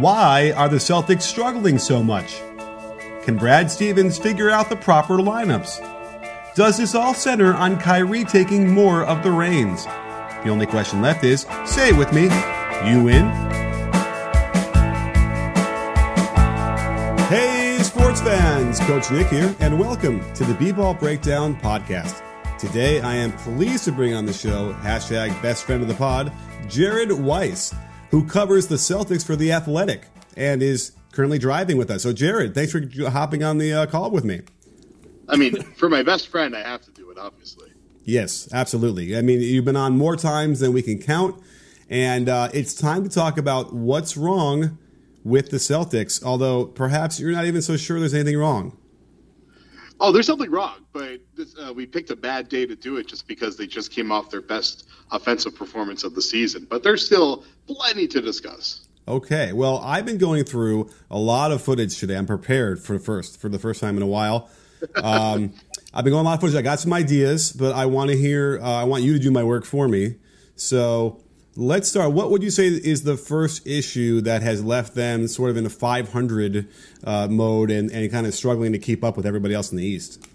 Why are the Celtics struggling so much? Can Brad Stevens figure out the proper lineups? Does this all center on Kyrie taking more of the reins? The only question left is say it with me, you win. Hey, sports fans! Coach Nick here, and welcome to the B Ball Breakdown Podcast. Today, I am pleased to bring on the show hashtag best friend of the pod, Jared Weiss, who covers the Celtics for The Athletic and is currently driving with us. So, Jared, thanks for hopping on the uh, call with me. I mean, for my best friend, I have to do it, obviously. Yes, absolutely. I mean, you've been on more times than we can count, and uh, it's time to talk about what's wrong with the Celtics, although perhaps you're not even so sure there's anything wrong. Oh, there's something wrong, but this, uh, we picked a bad day to do it just because they just came off their best offensive performance of the season. But there's still plenty to discuss. Okay, well, I've been going through a lot of footage today. I'm prepared for the first for the first time in a while. Um, I've been going a lot of footage. I got some ideas, but I want to hear. Uh, I want you to do my work for me. So let's start. What would you say is the first issue that has left them sort of in a 500 uh, mode and, and kind of struggling to keep up with everybody else in the East?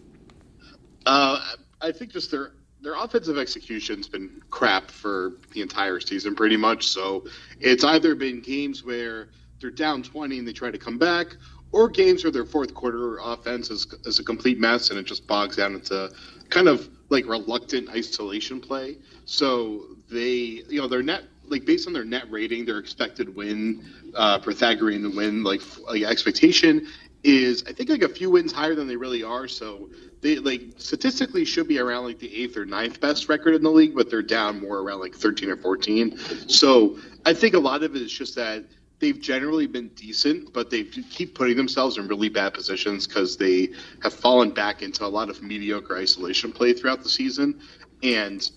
Uh, I think just their their offensive execution's been crap for the entire season, pretty much. So it's either been games where they're down 20 and they try to come back, or games where their fourth quarter offense is, is a complete mess and it just bogs down into kind of like reluctant isolation play. So they, you know, their net, like based on their net rating, their expected win, uh, Pythagorean win, like, like expectation is I think like a few wins higher than they really are. So they like statistically should be around like the eighth or ninth best record in the league, but they're down more around like 13 or 14. So I think a lot of it is just that they've generally been decent, but they keep putting themselves in really bad positions because they have fallen back into a lot of mediocre isolation play throughout the season. And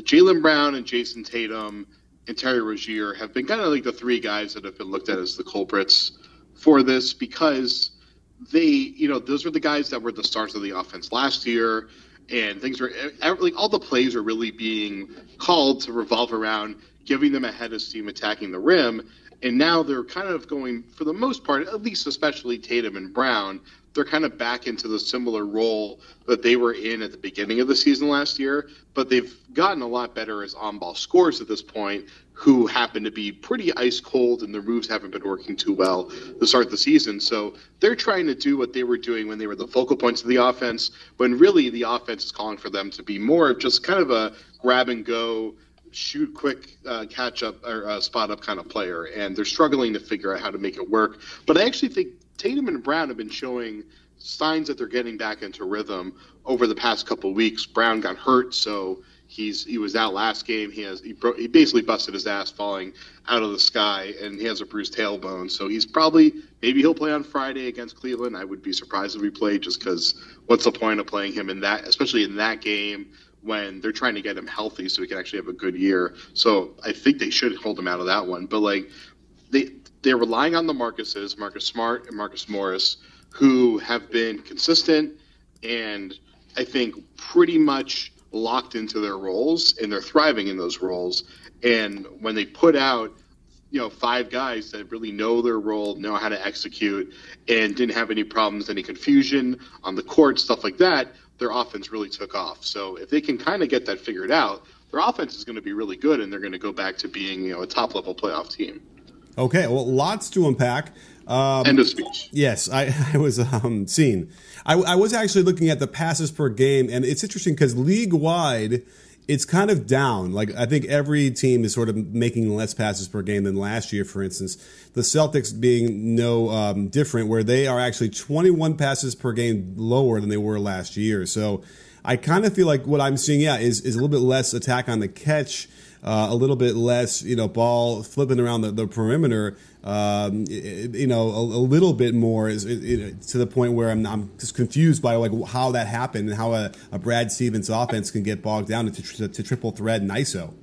Jaylen Brown and Jayson Tatum and Terry Rozier have been kind of like the three guys that have been looked at as the culprits for this because they, you know, those were the guys that were the stars of the offense last year. And things were like all the plays are really being called to revolve around giving them a head of steam attacking the rim and now they're kind of going for the most part at least especially tatum and brown they're kind of back into the similar role that they were in at the beginning of the season last year. But they've gotten a lot better as on-ball scores at this point who happen to be pretty ice cold and their moves haven't been working too well to start the season. So they're trying to do what they were doing when they were the focal points of the offense when really the offense is calling for them to be more just kind of a grab and go shoot quick uh, catch up or uh, spot up kind of player, and they're struggling to figure out how to make it work. But I actually think Tatum and Brown have been showing signs that they're getting back into rhythm over the past couple weeks. Brown got hurt, so he's he was out last game. He has he, bro- he basically busted his ass falling out of the sky, and he has a bruised tailbone. So he's probably maybe he'll play on Friday against Cleveland. I would be surprised if he played, just because what's the point of playing him in that, especially in that game when they're trying to get him healthy so he can actually have a good year. So I think they should hold him out of that one. But like they they're relying on the Marcuses, Marcus Smart and Marcus Morris, who have been consistent and I think pretty much locked into their roles and they're thriving in those roles. And when they put out you know five guys that really know their role, know how to execute, and didn't have any problems, any confusion on the court, stuff like that their offense really took off. So if they can kind of get that figured out, their offense is going to be really good, and they're going to go back to being you know a top level playoff team. Okay, well, lots to unpack. Um, End of speech. Yes, I, I was um, seeing. I, I was actually looking at the passes per game, and it's interesting because league wide it's kind of down. Like I think every team is sort of making less passes per game than last year. For instance, the Celtics being no um, different, where they are actually 21 passes per game lower than they were last year. So I kind of feel like what I'm seeing, yeah, is is a little bit less attack on the catch. Uh, a little bit less, you know, ball flipping around the, the perimeter, um, you know, a, a, little bit more is it, it, to the point where I'm, I'm, just confused by like how that happened and how a, a Brad Stevens offense can get bogged down to, to, to triple thread and ISO.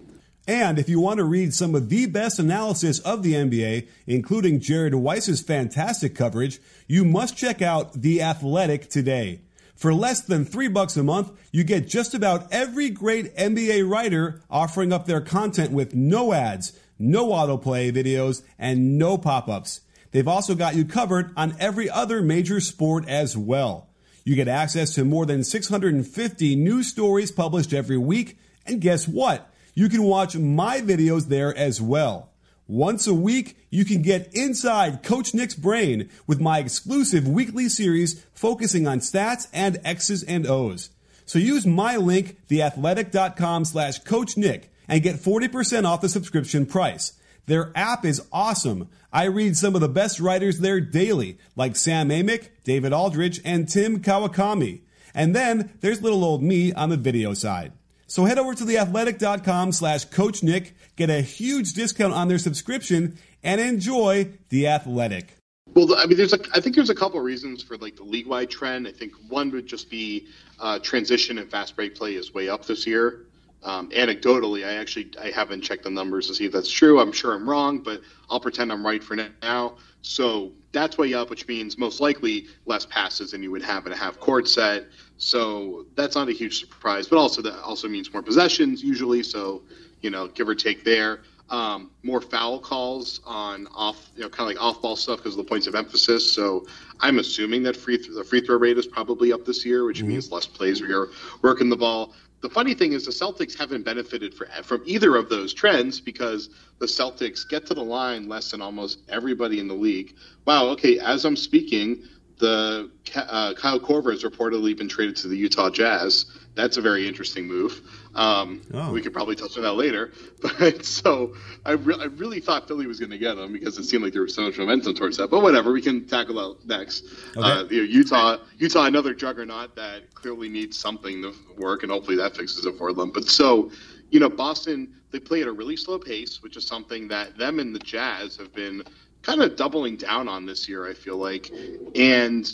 And if you want to read some of the best analysis of the NBA, including Jared Weiss's fantastic coverage, you must check out The Athletic today. For less than three bucks a month, you get just about every great NBA writer offering up their content with no ads, no autoplay videos, and no pop-ups. They've also got you covered on every other major sport as well. You get access to more than 650 news stories published every week, and guess what? You can watch my videos there as well. Once a week, you can get inside Coach Nick's brain with my exclusive weekly series focusing on stats and X's and O's. So use my link, theathletic.com slash Coach Nick, and get 40% off the subscription price. Their app is awesome. I read some of the best writers there daily, like Sam Amick, David Aldridge, and Tim Kawakami. And then there's little old me on the video side. So head over to theathletic.com slash Coach Nick, get a huge discount on their subscription, and enjoy The Athletic. Well, I mean, there's I think there's a couple reasons for like the league-wide trend. I think one would just be uh, transition and fast break play is way up this year. Um, anecdotally, I actually I haven't checked the numbers to see if that's true. I'm sure I'm wrong, but I'll pretend I'm right for now. So that's way up, which means most likely less passes than you would have in a half court set. So that's not a huge surprise, but also that also means more possessions usually. So you know, give or take there. Um, more foul calls on off, you know, kind of like off-ball stuff because of the points of emphasis. So I'm assuming that free th- the free throw rate is probably up this year, which mm-hmm. means less plays where you're working the ball the funny thing is the Celtics haven't benefited for, from either of those trends because the Celtics get to the line less than almost everybody in the league. Wow, okay, as I'm speaking, the uh, Kyle Korver has reportedly been traded to the Utah Jazz. That's a very interesting move. Um, oh. We could probably touch on that later. But so I, re- I really thought Philly was going to get him because it seemed like there was so much momentum towards that. But whatever, we can tackle that next. Okay. Uh, you know, Utah, Utah, another juggernaut that clearly needs something to work, and hopefully that fixes it for them. But so, you know, Boston, they play at a really slow pace, which is something that them and the Jazz have been kind of doubling down on this year. I feel like, and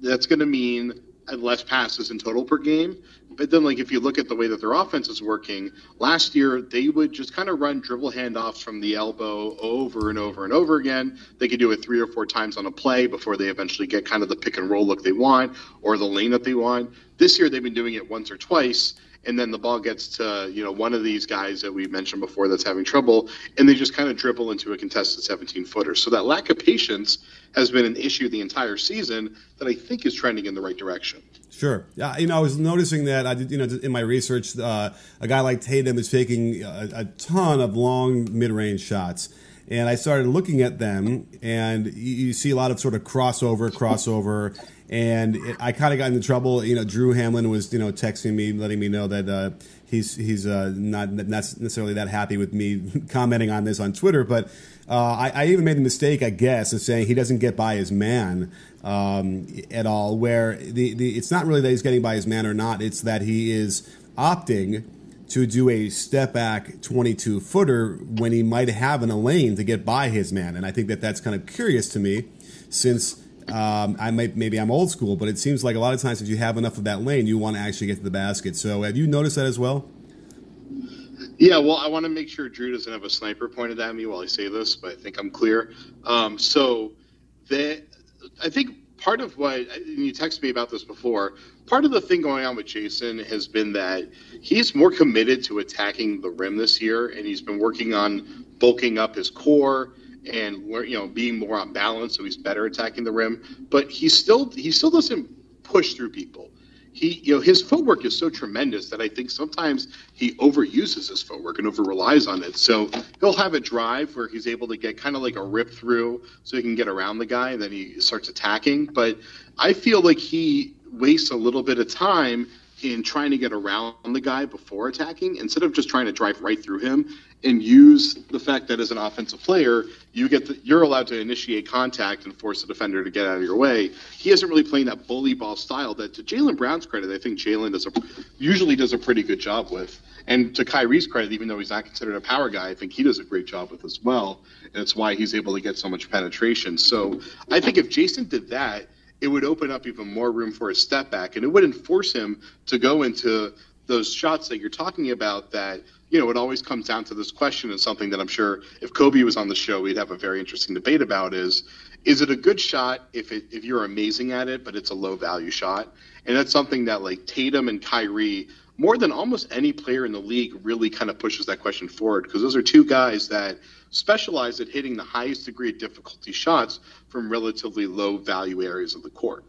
that's going to mean less passes in total per game. But then, like, if you look at the way that their offense is working, last year they would just kind of run dribble handoffs from the elbow over and over and over again. They could do it three or four times on a play before they eventually get kind of the pick and roll look they want or the lane that they want. This year they've been doing it once or twice and then the ball gets to you know one of these guys that we mentioned before that's having trouble, and they just kind of dribble into a contested 17 footer. So that lack of patience has been an issue the entire season that I think is trending in the right direction. Sure. Yeah, you know, I was noticing that I did, you know, in my research, uh, a guy like Tatum is taking a, a ton of long mid-range shots and I started looking at them, and you, see a lot of sort of crossover, crossover, and it, I kind of got into trouble. You know, Drew Hanlen was you know texting me, letting me know that uh, he's he's uh, not necessarily that happy with me commenting on this on Twitter, but uh, I, I, even made the mistake, I guess, of saying he doesn't get by his man um, at all. Where the, the it's not really that he's getting by his man or not; it's that he is opting to do a step back 22 footer when he might have in a lane to get by his man. And I think that that's kind of curious to me since um, I might maybe I'm old school, but it seems like a lot of times if you have enough of that lane, you want to actually get to the basket. So have you noticed that as well? Yeah, well, I want to make sure Drew doesn't have a sniper pointed at me while I say this, but I think I'm clear. Um, so, I think part of what you texted me about this before. Part of the thing going on with Jayson has been that he's more committed to attacking the rim this year, and he's been working on bulking up his core and you know being more on balance, so he's better attacking the rim. But he still he still doesn't push through people he you know his footwork is so tremendous that I think sometimes he overuses his footwork and over relies on it. So he'll have a drive where he's able to get kind of like a rip through so he can get around the guy and then he starts attacking. But I feel like he wastes a little bit of time in trying to get around the guy before attacking instead of just trying to drive right through him and use the fact that as an offensive player you get the, you're allowed to initiate contact and force the defender to get out of your way. He isn't really playing that bully ball style that to Jaylen Brown's credit, I think Jaylen does a usually does a pretty good job with. And to Kyrie's credit, even though he's not considered a power guy, I think he does a great job with as well. And it's why he's able to get so much penetration. So I think if Jayson did that, it would open up even more room for a step back and it wouldn't force him to go into those shots that you're talking about that you know it always comes down to this question and something that i'm sure if kobe was on the show we'd have a very interesting debate about is is it a good shot if it, if you're amazing at it but it's a low value shot and that's something that like tatum and kyrie more than almost any player in the league really kind of pushes that question forward because those are two guys that specialize at hitting the highest degree of difficulty shots from relatively low value areas of the court.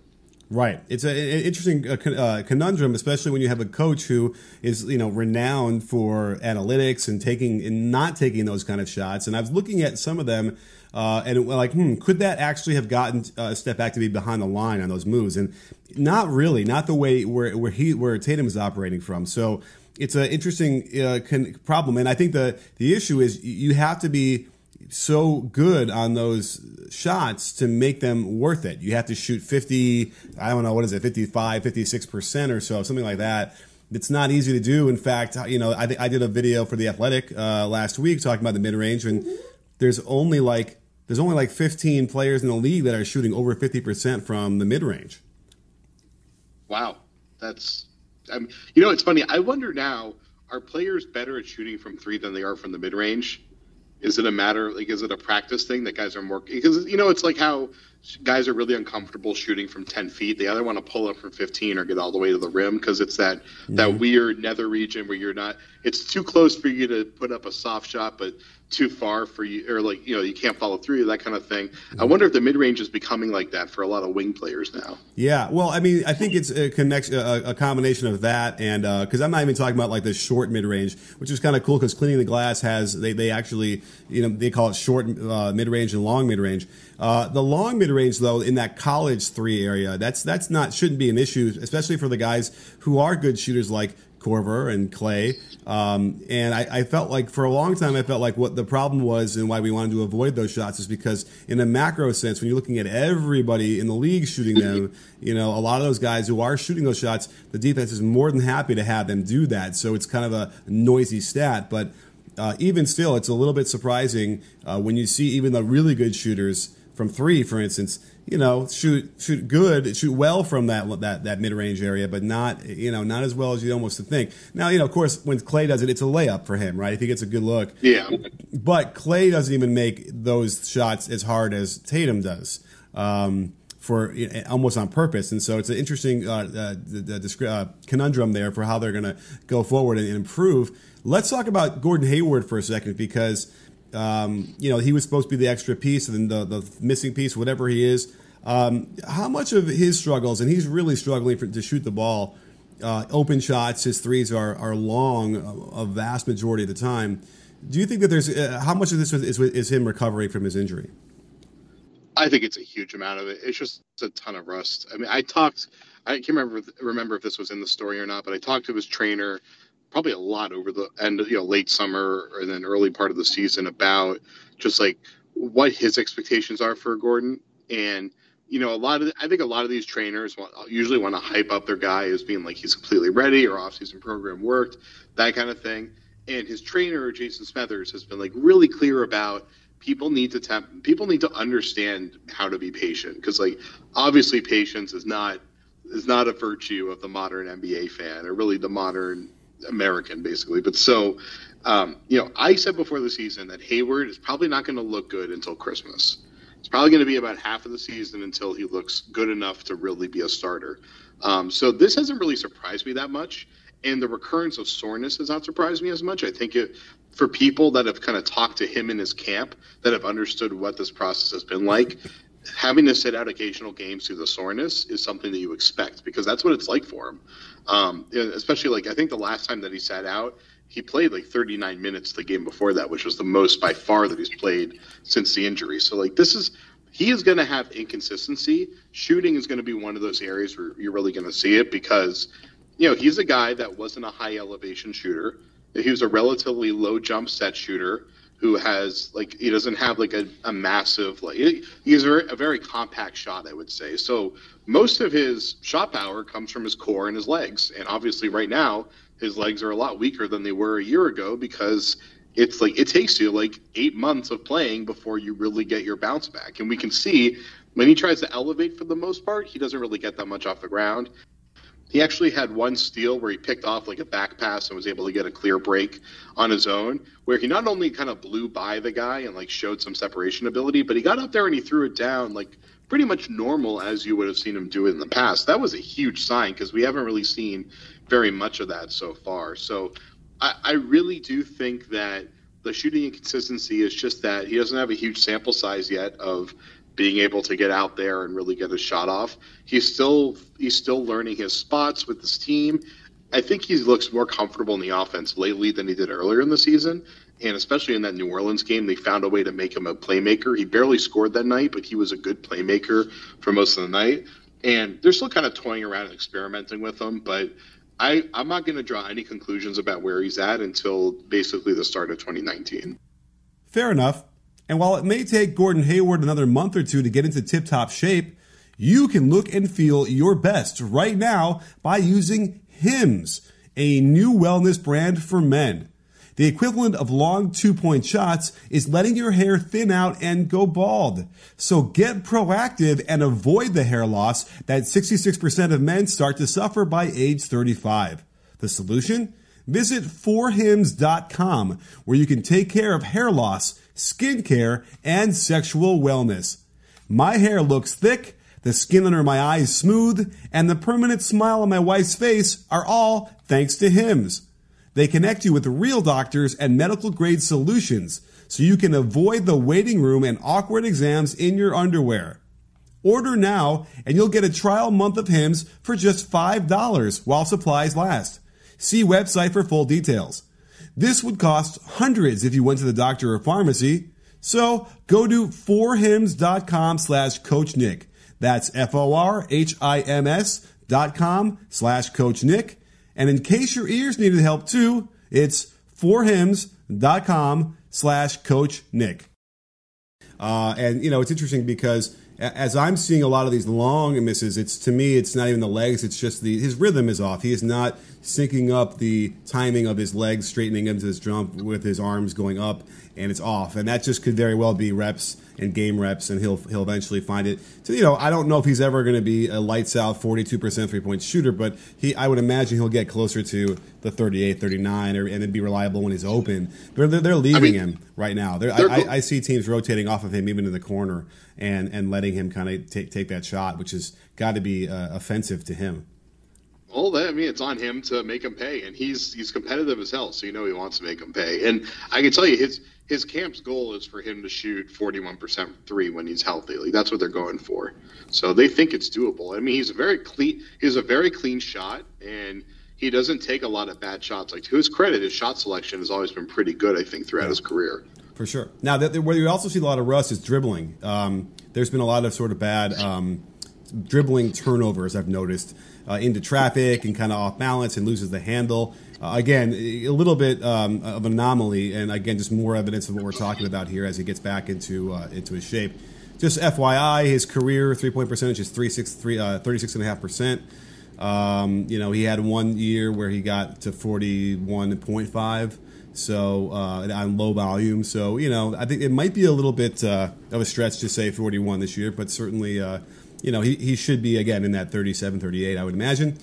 Right. It's an interesting uh, uh, conundrum, especially when you have a coach who is, you know, renowned for analytics and taking and not taking those kind of shots. And I was looking at some of them, uh, and like, hmm, could that actually have gotten uh, a step back to be behind the line on those moves? And not really, not the way where where he where Tatum is operating from. So it's an interesting uh, con- problem, and I think the the issue is you have to be so good on those shots to make them worth it. You have to shoot 50, I don't know, what is it, 55, 56% or so, something like that. It's not easy to do. In fact, you know, I, th- I did a video for The Athletic uh, last week talking about the mid range, and there's only like there's only like 15 players in the league that are shooting over 50% from the mid range. Wow. That's, I mean, you know, it's funny. I wonder now, are players better at shooting from three than they are from the mid range? Is it a matter like is it a practice thing that guys are more because you know it's like how guys are really uncomfortable shooting from 10 feet. They either want to pull up from 15 or get all the way to the rim because it's that mm-hmm. that weird nether region where you're not. It's too close for you to put up a soft shot, but too far for you, or like you know you can't follow through that kind of thing. I wonder if the mid range is becoming like that for a lot of wing players now. Yeah, well, I mean, I think it's a connection, a, a combination of that, and because uh, I'm not even talking about like the short mid range, which is kind of cool because cleaning the glass has they they actually you know they call it short uh, mid range and long mid range. Uh, the long mid range, though, in that college three area, that's that's not shouldn't be an issue, especially for the guys who are good shooters like Korver and Klay. Um, and I, I, felt like for a long time, I felt like what the problem was and why we wanted to avoid those shots is because, in a macro sense, when you're looking at everybody in the league shooting them, you know, a lot of those guys who are shooting those shots, the defense is more than happy to have them do that. So it's kind of a noisy stat, but. Uh, even still, it's a little bit surprising uh, when you see even the really good shooters from three, for instance, you know, shoot shoot good, shoot well from that that that mid range area, but not you know not as well as you almost think. Now, you know, of course, when Klay does it, it's a layup for him, right? If he gets a good look, yeah. But Klay doesn't even make those shots as hard as Tatum does. Um, for almost on purpose, and so it's an interesting uh, uh, the, the, uh, conundrum there for how they're going to go forward and improve. Let's talk about Gordon Hayward for a second because um, you know, he was supposed to be the extra piece and the, the missing piece, whatever he is. Um, how much of his struggles, and he's really struggling for, to shoot the ball, uh, open shots, his threes are, are long a, a, vast majority of the time. Do you think that there's uh, how much of this is, is him recovering from his injury? I think it's a huge amount of it. It's just a ton of rust. I mean, I talked. I can't remember remember if this was in the story or not, but I talked to his trainer probably a lot over the end, you know, late summer and then early part of the season about just like what his expectations are for Gordon. And, you know, a lot of, I think a lot of these trainers want, usually want to hype up their guy as being like he's completely ready or off-season program worked, that kind of thing. And his trainer, Jason Smethurst, has been like really clear about people need to temp, people need to understand how to be patient because like obviously patience is not is not a virtue of the modern NBA fan or really the modern American, basically. But so, um, you know, I said before the season that Hayward is probably not going to look good until Christmas. It's probably going to be about half of the season until he looks good enough to really be a starter. Um, so this hasn't really surprised me that much. And the recurrence of soreness has not surprised me as much. I think it, for people that have kind of talked to him in his camp, that have understood what this process has been like, having to sit out occasional games through the soreness is something that you expect because that's what it's like for him. Um, especially like I think the last time that he sat out, he played like 39 minutes the game before that, which was the most by far that he's played since the injury. So like this is he is going to have inconsistency. Shooting is going to be one of those areas where you're really going to see it because you know, he's a guy that wasn't a high elevation shooter. He was a relatively low jump set shooter who has like he doesn't have like a, a massive like he has a very, a very compact shot I would say. So most of his shot power comes from his core and his legs, and obviously right now his legs are a lot weaker than they were a year ago because it's like it takes you like eight months of playing before you really get your bounce back, and we can see when he tries to elevate for the most part, he doesn't really get that much off the ground. He actually had one steal where he picked off like a back pass and was able to get a clear break on his own, where he not only kind of blew by the guy and like showed some separation ability, but he got up there and he threw it down like pretty much normal as you would have seen him do it in the past. That was a huge sign because we haven't really seen very much of that so far. So I, I really do think that the shooting inconsistency is just that he doesn't have a huge sample size yet of being able to get out there and really get a shot off. He's still he's still learning his spots with this team. I think he looks more comfortable in the offense lately than he did earlier in the season. And especially in that New Orleans game, they found a way to make him a playmaker. He barely scored that night, but he was a good playmaker for most of the night. And they're still kind of toying around and experimenting with him, but I, I'm not going to draw any conclusions about where he's at until basically the start of 2019. Fair enough. And while it may take Gordon Hayward another month or two to get into tip top shape, you can look and feel your best right now by using Hims, a new wellness brand for men. The equivalent of long two point shots is letting your hair thin out and go bald. So get proactive and avoid the hair loss that 66% of men start to suffer by age 35. The solution? Visit forhims.com where you can take care of hair loss skin care, and sexual wellness. My hair looks thick, the skin under my eyes smooth, and the permanent smile on my wife's face are all thanks to Hims. They connect you with real doctors and medical grade solutions so you can avoid the waiting room and awkward exams in your underwear. Order now and you'll get a trial month of Hims for just $5 while supplies last. See website for full details. This would cost hundreds if you went to the doctor or pharmacy. So go to forhims.com slash coach Nick. That's F-O-R-H-I-M-S dot com slash coach Nick. And in case your ears needed help too, it's forhims.com slash coach Nick. Uh, and, you know, it's interesting because as I'm seeing a lot of these long misses, it's to me, it's not even the legs. It's just the his rhythm is off. He is not syncing up the timing of his legs, straightening into his jump with his arms going up, and it's off. And that just could very well be reps and game reps, and he'll he'll eventually find it. So you know, I don't know if he's ever going to be a lights out 42% three point shooter, but he I would imagine he'll get closer to the 38, 39, or, and then be reliable when he's open. They're they're, they're leaving I mean, him right now. I, I, I see teams rotating off of him even in the corner and and letting him kind of take take that shot, which has got to be uh, offensive to him. Well, I mean, it's on him to make him pay, and he's he's competitive as hell, so you know he wants to make him pay. And I can tell you, his his camp's goal is for him to shoot 41% three when he's healthy. Like that's what they're going for. So they think it's doable. I mean, he's a very clean he's a very clean shot, and he doesn't take a lot of bad shots. Like to his credit, his shot selection has always been pretty good. I think throughout yeah. his career for sure. Now, where you also see a lot of rust is dribbling. Um, there's been a lot of sort of bad um, dribbling turnovers I've noticed uh, into traffic and kind of off balance and loses the handle. Uh, again, a little bit um, of anomaly, and again, just more evidence of what we're talking about here as he gets back into uh, into his shape. Just FYI, his career three point percentage is 36.5%. Uh, um, you know, he had one year where he got to 41.5 so uh, on low volume. So you know, I think it might be a little bit uh, of a stretch to say 41 this year, but certainly, uh, you know, he, he should be again in that 37, 38, I would imagine.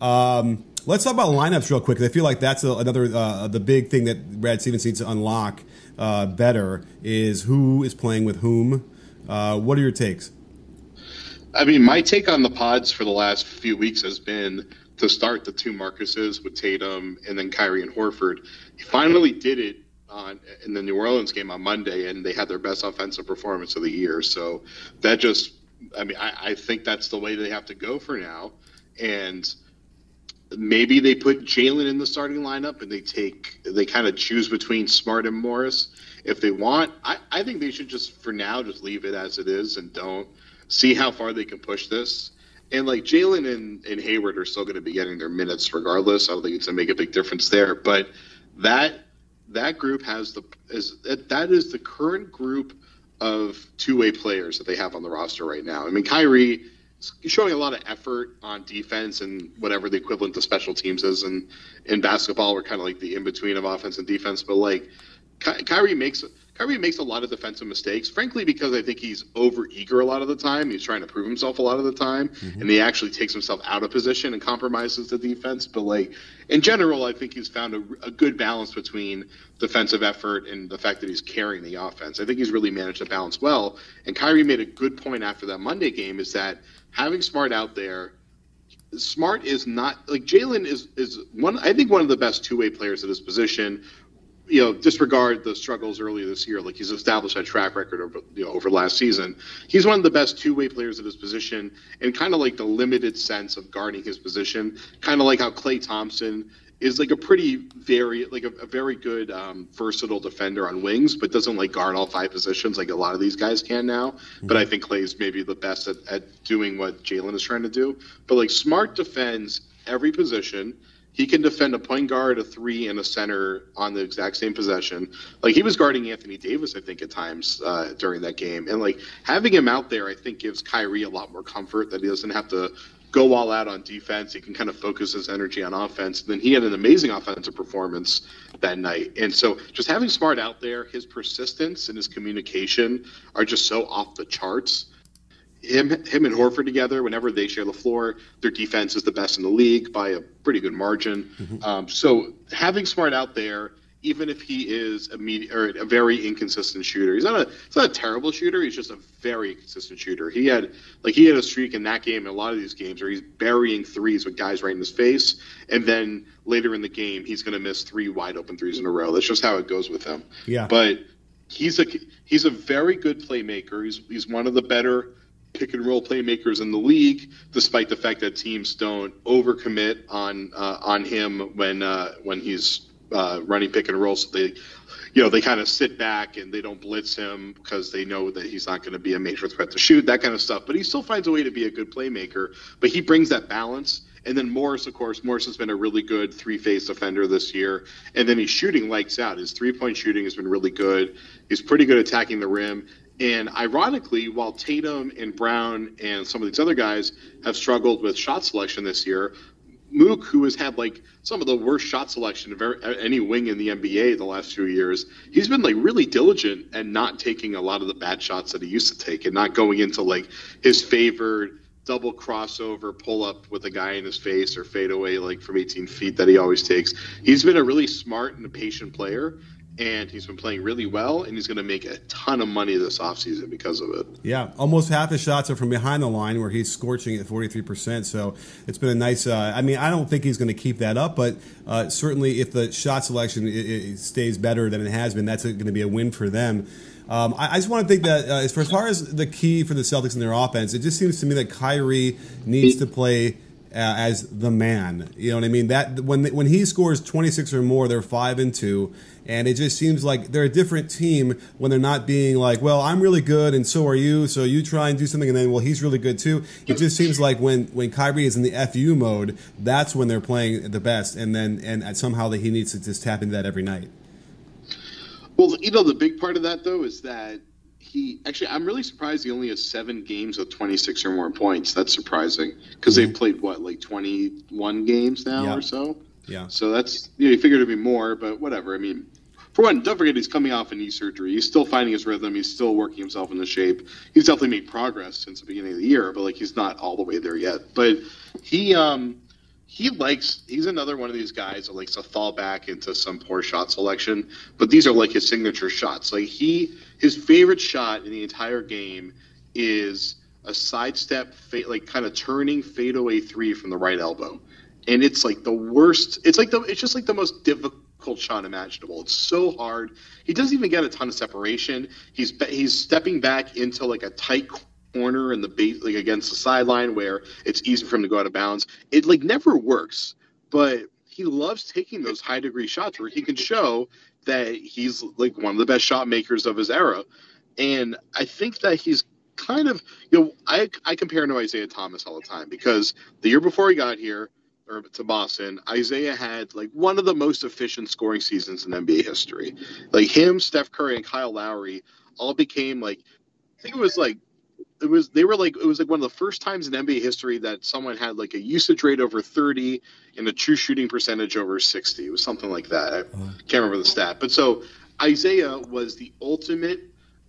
Um, let's talk about lineups real quick. I feel like that's a, another uh, the big thing that Brad Stevens needs to unlock uh, better is who is playing with whom. Uh, what are your takes? I mean, my take on the pods for the last few weeks has been to start the two Marcuses with Tatum and then Kyrie and Horford. He finally did it on in the New Orleans game on Monday, and they had their best offensive performance of the year. So that just, I mean, I, I think that's the way they have to go for now. And maybe they put Jaylen in the starting lineup and they take they kind of choose between Smart and Morris if they want. I, I think they should just for now just leave it as it is and don't see how far they can push this And like Jalen and, and Hayward are still going to be getting their minutes regardless. I don't think it's going to make a big difference there. But that that group has the is that is the current group of two way players that they have on the roster right now. I mean, Kyrie showing a lot of effort on defense and whatever the equivalent to special teams is. And in basketball, we're kind of like the in between of offense and defense. But like Ky- Kyrie makes Kyrie makes a lot of defensive mistakes, frankly, because I think he's over eager a lot of the time. He's trying to prove himself a lot of the time, mm-hmm. and he actually takes himself out of position and compromises the defense. But like in general, I think he's found a, a good balance between defensive effort and the fact that he's carrying the offense. I think he's really managed to balance well. And Kyrie made a good point after that Monday game is that having Smart out there. Smart is not like Jaylen is is one. I think one of the best two way players at his position you know, disregard the struggles earlier this year. Like he's established a track record over, you know, over last season. He's one of the best two-way players at his position, and kind of like the limited sense of guarding his position. Kind of like how Klay Thompson is like a pretty very like a, a very good um, versatile defender on wings, but doesn't like guard all five positions like a lot of these guys can now. Mm-hmm. But I think Klay's maybe the best at, at doing what Jaylen is trying to do. But like Smart defends every position he can defend a point guard, a three, and a center on the exact same possession. Like he was guarding Anthony Davis, I think, at times uh, during that game. And like having him out there, I think gives Kyrie a lot more comfort that he doesn't have to go all out on defense. He can kind of focus his energy on offense. And then he had an amazing offensive performance that night. And so just having Smart out there, his persistence and his communication are just so off the charts him him and Horford together, whenever they share the floor, their defense is the best in the league by a pretty good margin. Mm-hmm. Um, so having Smart out there, even if he is a medi- or a very inconsistent shooter, he's not a he's not a terrible shooter. He's just a very consistent shooter. He had like he had a streak in that game and a lot of these games where he's burying threes with guys right in his face, and then later in the game he's going to miss three wide open threes in a row. That's just how it goes with him. Yeah, but he's a he's a very good playmaker. He's he's one of the better pick and roll playmakers in the league, despite the fact that teams don't overcommit on uh, on him when uh, when he's uh, running pick and roll. So they, you know, they kind of sit back and they don't blitz him because they know that he's not going to be a major threat to shoot that kind of stuff. But he still finds a way to be a good playmaker. But he brings that balance. And then Morris, of course, Morris has been a really good three-phase defender this year. And then he's shooting lights out. His three-point shooting has been really good. He's pretty good attacking the rim. And ironically, while Tatum and Brown and some of these other guys have struggled with shot selection this year, Mook, who has had like some of the worst shot selection of er, any wing in the NBA the last few years, he's been like really diligent and not taking a lot of the bad shots that he used to take and not going into like his favored double crossover pull up with a guy in his face or fade away like from 18 feet that he always takes. He's been a really smart and a patient player and he's been playing really well, and he's going to make a ton of money this offseason because of it. Yeah, almost half his shots are from behind the line, where he's scorching at 43%. So it's been a nice. Uh, I mean, I don't think he's going to keep that up, but uh, certainly if the shot selection it, it stays better than it has been, that's going to be a win for them. Um, I, I, just want to think that uh, as, far, as the key for the Celtics in their offense, it just seems to me that Kyrie needs to play uh, as the man. You know what I mean? That when when he scores 26 or more, they're five and two, and it just seems like they're a different team when they're not being like, well, I'm really good and so are you, so you try and do something, and then well, he's really good too. It just seems like when when Kyrie is in the fu mode, that's when they're playing the best, and then and somehow that he needs to just tap into that every night. Well, you know, the big part of that though is that he actually I'm really surprised he only has seven games with 26 or more points. That's surprising because they've played what like 21 games now yeah. or so. Yeah. So that's you know you figured it'd be more, but whatever. I mean, for one, don't forget he's coming off a knee surgery. He's still finding his rhythm. He's still working himself into shape. He's definitely made progress since the beginning of the year, but like he's not all the way there yet. But he um he likes he's another one of these guys that likes to fall back into some poor shot selection but these are like his signature shots like he his favorite shot in the entire game is a sidestep like kind of turning fadeaway three from the right elbow and it's like the worst it's like the it's just like the most difficult shot imaginable it's so hard he doesn't even get a ton of separation he's he's stepping back into like a tight corner and the base like against the sideline where it's easy for him to go out of bounds. It like never works, but he loves taking those high degree shots where he can show that he's like one of the best shot makers of his era. And I think that he's kind of you know I I compare him to Isaiah Thomas all the time because the year before he got here or to Boston, Isaiah had like one of the most efficient scoring seasons in NBA history. Like him, Steph Curry, and Kyle Lowry all became like I think it was like it was they were like it was like one of the first times in NBA history that someone had like a usage rate over 30 and a true shooting percentage over 60. It was something like that. I can't remember the stat. But so Isaiah was the ultimate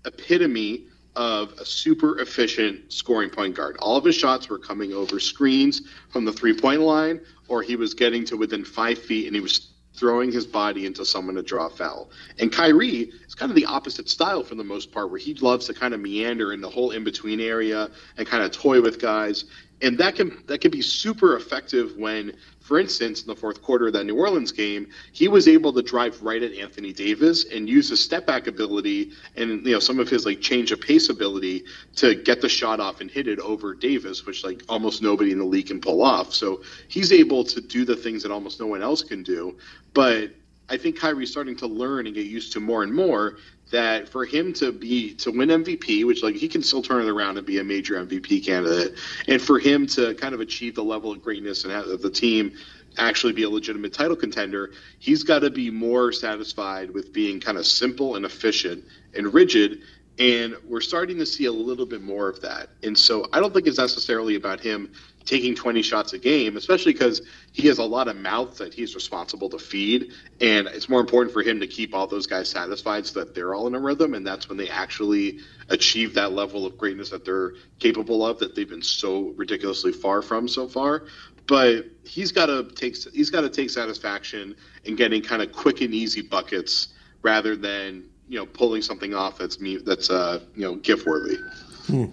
epitome of a super efficient scoring point guard. All of his shots were coming over screens from the three point line, or he was getting to within five feet and he was throwing his body into someone to draw a foul. And Kyrie is kind of the opposite style for the most part, where he loves to kind of meander in the whole in between area and kind of toy with guys. And that can that can be super effective when for instance, in the fourth quarter of that New Orleans game, he was able to drive right at Anthony Davis and use his step back ability and you know some of his like change of pace ability to get the shot off and hit it over Davis, which like almost nobody in the league can pull off. So he's able to do the things that almost no one else can do. But I think Kyrie's starting to learn and get used to more and more that for him to be to win MVP, which like he can still turn it around and be a major MVP candidate, and for him to kind of achieve the level of greatness and have the team actually be a legitimate title contender, he's got to be more satisfied with being kind of simple and efficient and rigid. And we're starting to see a little bit more of that. And so I don't think it's necessarily about him taking 20 shots a game, especially because he has a lot of mouths that he's responsible to feed. And it's more important for him to keep all those guys satisfied so that they're all in a rhythm. And that's when they actually achieve that level of greatness that they're capable of that they've been so ridiculously far from so far. But he's got to take he's got to take satisfaction in getting kind of quick and easy buckets rather than you know pulling something off that's me that's uh you know gift worthy. Hmm.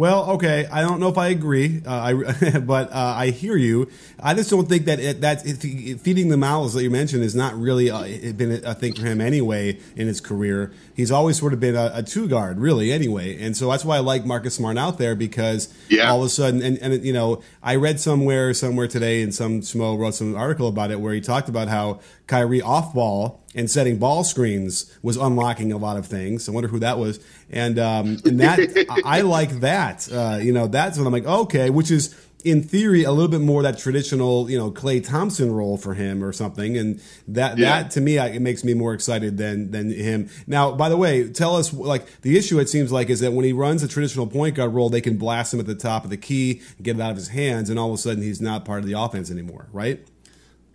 Well, okay, I don't know if I agree, uh, I, but uh, I hear you. I just don't think that it, that feeding the mouths that you mentioned is not really uh, been a thing for him anyway in his career. He's always sort of been a, a, two guard, really, anyway, and so that's why I like Marcus Smart out there because yeah. all of a sudden, and, and you know, I read somewhere somewhere today, and some Schmo wrote some article about it where he talked about how Kyrie off ball and setting ball screens was unlocking a lot of things. I wonder who that was. And um, and that I like that. Uh, you know, that's when I'm like, okay, which is in theory a little bit more that traditional, you know, Klay Thompson role for him or something. And that yeah. that to me, it makes me more excited than than him. Now, by the way, tell us like the issue. It seems like is that when he runs a traditional point guard role, they can blast him at the top of the key, get it out of his hands, and all of a sudden he's not part of the offense anymore, right?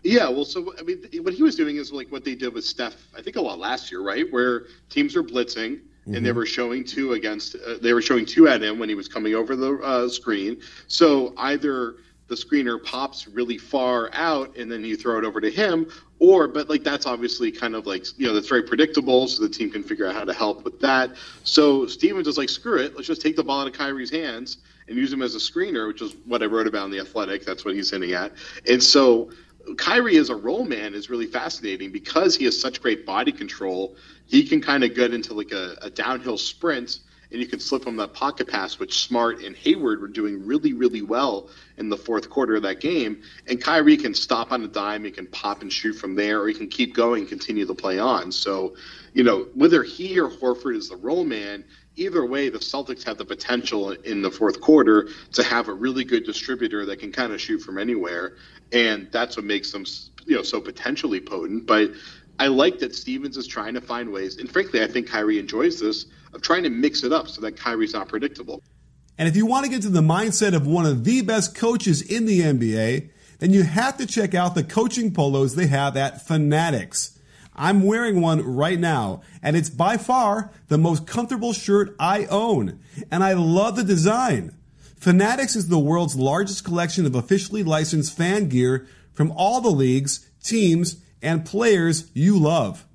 Yeah, well, so I mean, what he was doing is like what they did with Steph. I think a lot last year, right, where teams were blitzing mm-hmm. and they mm-hmm. were showing two against. Uh, they were showing two at him when he was coming over the uh, screen. So either the screener pops really far out and then you throw it over to him, or but like that's obviously kind of like you know that's very predictable, so the team can figure out how to help with that. So Stevens is like, screw it, let's just take the ball out of Kyrie's hands and use him as a screener, which is what I wrote about in the Athletic. That's what he's hinting at, and so Kyrie as a roll man is really fascinating because he has such great body control. He can kind of get into like a, a, downhill sprint and you can slip him that pocket pass, which Smart and Hayward were doing really, really well in the fourth quarter of that game. And Kyrie can stop on a dime, he can pop and shoot from there, or he can keep going continue to play on. So, you know, whether he or Horford is the roll man, either way, the Celtics have the potential in the fourth quarter to have a really good distributor that can kind of shoot from anywhere, and that's what makes them, you know, so potentially potent. But I like that Stevens is trying to find ways, and frankly, I think Kyrie enjoys this of trying to mix it up so that Kyrie's not predictable. And if you want to get to the mindset of one of the best coaches in the NBA, then you have to check out the coaching polos they have at Fanatics. I'm wearing one right now, and it's by far the most comfortable shirt I own. And I love the design. Fanatics is the world's largest collection of officially licensed fan gear from all the leagues, teams, and players you love.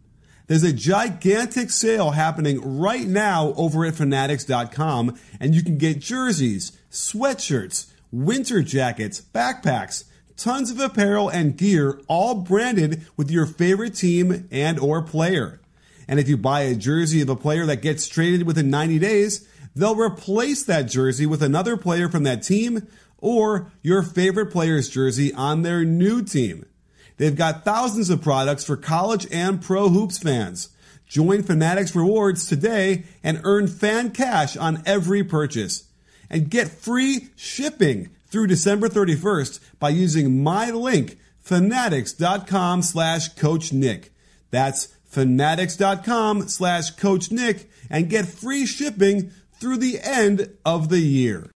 There's a gigantic sale happening right now over at fanatics.com, and you can get jerseys, sweatshirts, winter jackets, backpacks, tons of apparel and gear all branded with your favorite team and or player. And if you buy a jersey of a player that gets traded within 90 days, they'll replace that jersey with another player from that team or your favorite player's jersey on their new team. They've got thousands of products for college and pro hoops fans. Join Fanatics Rewards today and earn fan cash on every purchase. And get free shipping through December 31st by using my link, fanatics.com slash coach Nick. That's fanatics.com slash coach Nick and get free shipping through the end of the year.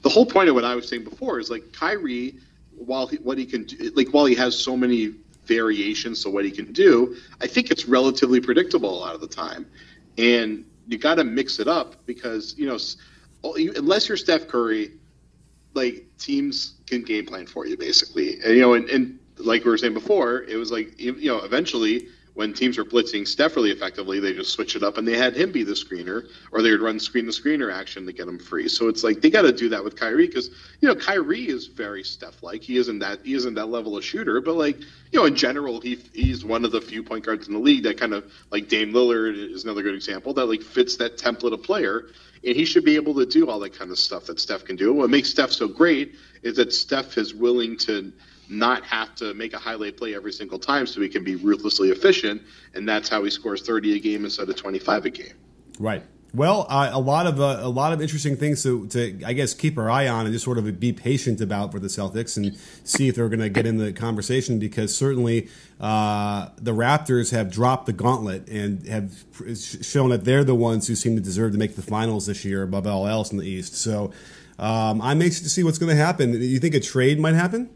The whole point of what I was saying before is like Kyrie, while he, what he can do, like while he has so many variations to what he can do, I think it's relatively predictable a lot of the time. And you got to mix it up because, you know, unless you're Steph Curry, like teams can game plan for you basically. And, you know, and, and like we were saying before, it was like, you know, eventually when teams were blitzing Steph really effectively, they just switch it up and they had him be the screener, or they would run screen the screener action to get him free. So it's like they got to do that with Kyrie because you know Kyrie is very Steph like. He isn't that he isn't that level of shooter, but like you know in general he he's one of the few point guards in the league that kind of like Dame Lillard is another good example that like fits that template of player. And he should be able to do all that kind of stuff that Steph can do. What makes Steph so great is that Steph is willing to not have to make a highlight play every single time so he can be ruthlessly efficient. And that's how he scores 30 a game instead of 25 a game. Right. Well, uh, a lot of uh, a lot of interesting things to, to I guess keep our eye on and just sort of be patient about for the Celtics and see if they're going to get in the conversation because certainly uh, the Raptors have dropped the gauntlet and have shown that they're the ones who seem to deserve to make the finals this year above all else in the East. So um, I'm anxious to see what's going to happen. You think a trade might happen?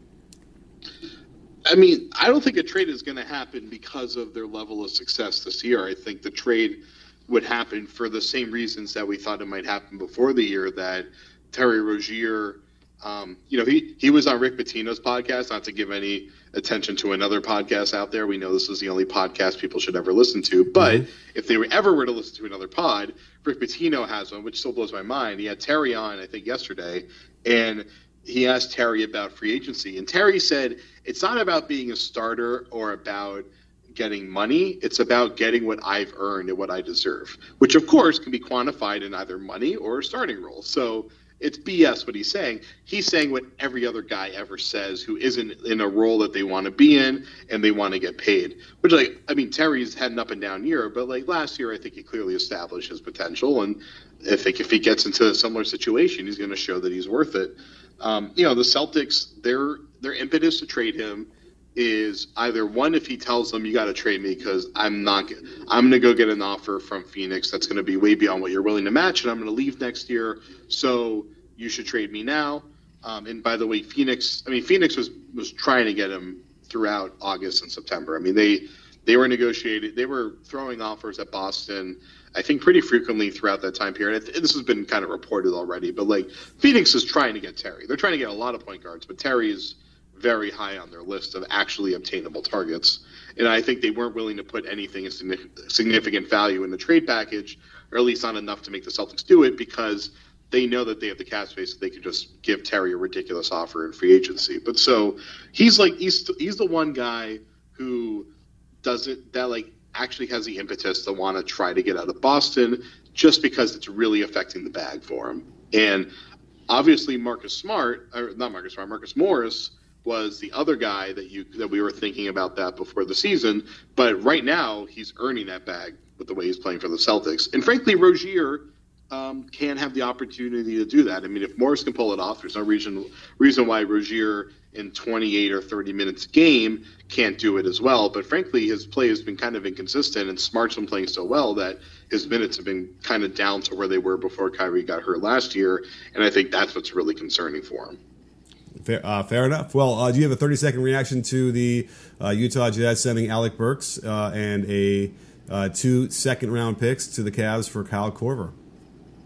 I mean, I don't think a trade is going to happen because of their level of success this year. I think the trade would happen for the same reasons that we thought it might happen before the year that Terry Rozier, um, you know, he, he was on Rick Pitino's podcast, not to give any attention to another podcast out there. We know this is the only podcast people should ever listen to. But mm-hmm. if they were ever were to listen to another pod, Rick Pitino has one, which still blows my mind. He had Terry on, I think, yesterday, and he asked Terry about free agency, and Terry said it's not about being a starter or about getting money. It's about getting what I've earned and what I deserve, which of course can be quantified in either money or a starting role. So it's BS what he's saying. He's saying what every other guy ever says who isn't in a role that they want to be in and they want to get paid. Which, like, I mean, Terry's had an up and down year, but like last year, I think he clearly established his potential. And I think if he gets into a similar situation, he's going to show that he's worth it. Um, you know, the Celtics, their their impetus to trade him is either one if he tells them you got to trade me because I'm not I'm to go get an offer from Phoenix that's to be way beyond what you're willing to match and I'm to leave next year so you should trade me now. Um, and by the way Phoenix I mean Phoenix was was trying to get him throughout August and September. I mean they they were negotiating they were throwing offers at Boston I think pretty frequently throughout that time period. This has been kind of reported already, but like Phoenix is trying to get Terry. They're trying to get a lot of point guards, but Terry is very high on their list of actually obtainable targets. And I think they weren't willing to put anything of significant value in the trade package, or at least not enough to make the Celtics do it because they know that they have the cap space that they could just give Terry a ridiculous offer in free agency. But so he's like he's he's the one guy who does it that like actually has the impetus to want to try to get out of Boston just because it's really affecting the bag for him. And obviously Marcus Smart, or not Marcus Smart, Marcus Morris was the other guy that you that we were thinking about that before the season. But right now he's earning that bag with the way he's playing for the Celtics. And frankly, Rozier um, can have the opportunity to do that. I mean, if Morris can pull it off, there's no reason reason why Rozier in 28 or 30 minutes game can't do it as well. But frankly, his play has been kind of inconsistent, and Smart's been playing so well that his minutes have been kind of down to where they were before Kyrie got hurt last year. And I think that's what's really concerning for him. Fair, uh, fair enough. Well, uh, do you have a 30 second reaction to the uh, Utah Jazz sending Alec Burks uh, and a uh, two second round picks to the Cavs for Kyle Korver?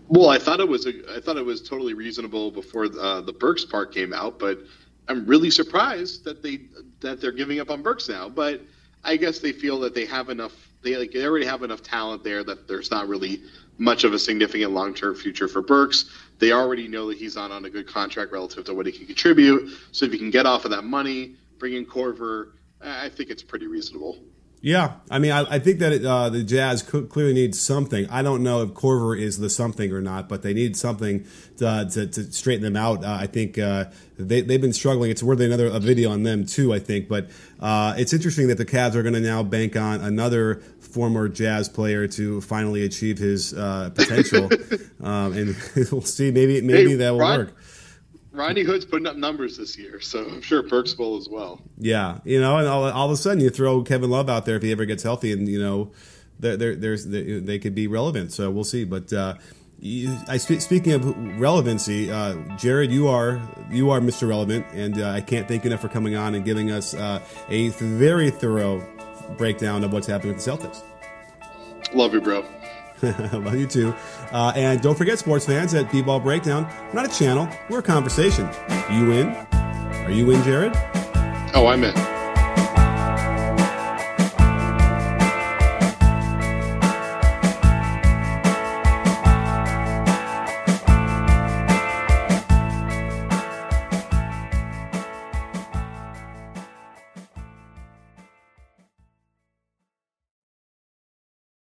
Well, I thought it was a, I thought it was totally reasonable before uh, the Burks part came out, but I'm really surprised that they that they're giving up on Burks now. But I guess they feel that they have enough. They like they already have enough talent there that there's not really much of a significant long term future for Burks. They already know that he's not on a good contract relative to what he can contribute. So if you can get off of that money, bring in Korver, I think it's pretty reasonable. Yeah, I mean, I, I think that it, uh, the Jazz clearly needs something. I don't know if Korver is the something or not, but they need something to, to, to straighten them out. Uh, I think uh, they, they've been struggling. It's worth another a video on them too. I think, but uh, it's interesting that the Cavs are going to now bank on another former Jazz player to finally achieve his uh, potential, um, and we'll see. Maybe maybe hey, that will work. Rodney Hood's putting up numbers this year, so I'm sure Burks will as well. Yeah, you know, and all, all of a sudden you throw Kevin Love out there if he ever gets healthy, and you know, there, there's they, they could be relevant. So we'll see. But uh, you, I speaking of relevancy, uh, Jared, you are you are Mr. Relevant, and uh, I can't thank you enough for coming on and giving us uh, a very thorough breakdown of what's happening with the Celtics. Love you, bro. Love you too. Uh, and don't forget, sports fans, at B-Ball Breakdown, we're not a channel, we're a conversation. You in? Are you in, Jared? Oh, I'm in.